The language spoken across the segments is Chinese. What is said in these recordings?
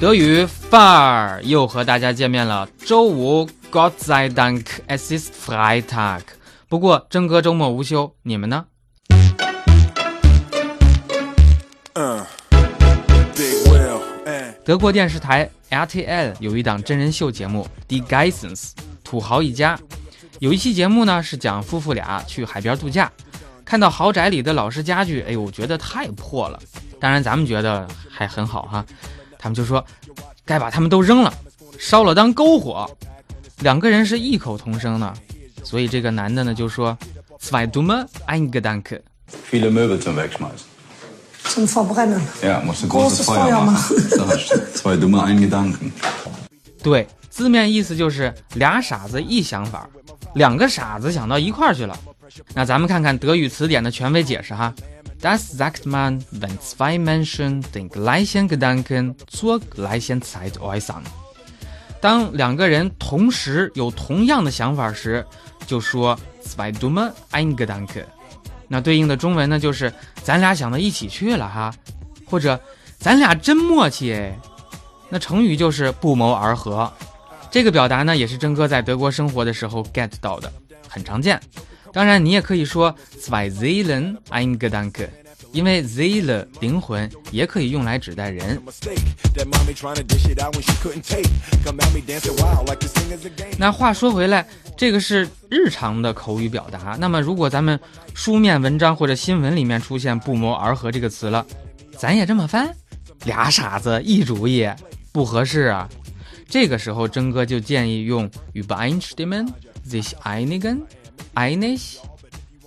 德语范儿又和大家见面了。周五，Gott sei Dank，es ist Freitag。不过真哥周末无休，你们呢？德国电视台 RTL 有一档真人秀节目《Die Geissens》，土豪一家。有一期节目呢是讲夫妇俩去海边度假，看到豪宅里的老式家具，哎呦，我觉得太破了。当然咱们觉得还很好哈。他们就说，该把他们都扔了，烧了当篝火。两个人是异口同声的，所以这个男的呢就说：“Zwei dumme, ein Gedanke。” Viele Möbel zum Wegschmeißen. Zum Verbrennen. Ja, musst du Großes großes Feuer Feuer machen. Zwei dumme, ein Gedanken. 对，字面意思就是俩傻子一想法，两个傻子想到一块儿去了。那咱们看看德语词典的权威解释哈。Das sagt man, wenn zwei Menschen den gleichen Gedanken zur gleichen Zeit äußern。当两个人同时有同样的想法时，就说 zwei dumme ein Gedanke。那对应的中文呢，就是咱俩想到一起去了哈，或者咱俩真默契哎。那成语就是不谋而合。这个表达呢，也是真哥在德国生活的时候 get 到的，很常见。当然，你也可以说 zwei Seelen ein Gedanke，因为 Seele 灵魂也可以用来指代人。那话说回来，这个是日常的口语表达。那么，如果咱们书面文章或者新闻里面出现“不谋而合”这个词了，咱也这么翻？俩傻子一主意，不合适啊。这个时候，真哥就建议用 übereinstimmen, sich einigen。i n i s h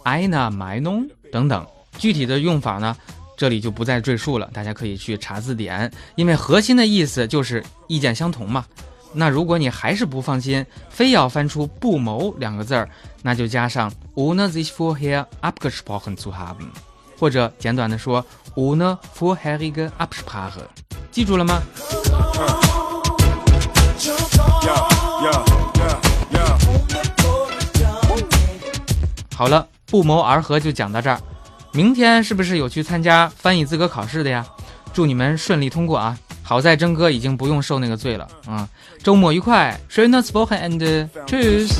i n a m i n o n 等等。具体的用法呢，这里就不再赘述了，大家可以去查字典。因为核心的意思就是意见相同嘛。那如果你还是不放心，非要翻出“不谋”两个字儿，那就加上 “una z i s h vorher abgesprochen zu haben”，或者简短的说 “una vorherige Absprache”。记住了吗？好了，不谋而合就讲到这儿。明天是不是有去参加翻译资格考试的呀？祝你们顺利通过啊！好在征哥已经不用受那个罪了啊！周末愉快，schönes Wochenende，tschüss。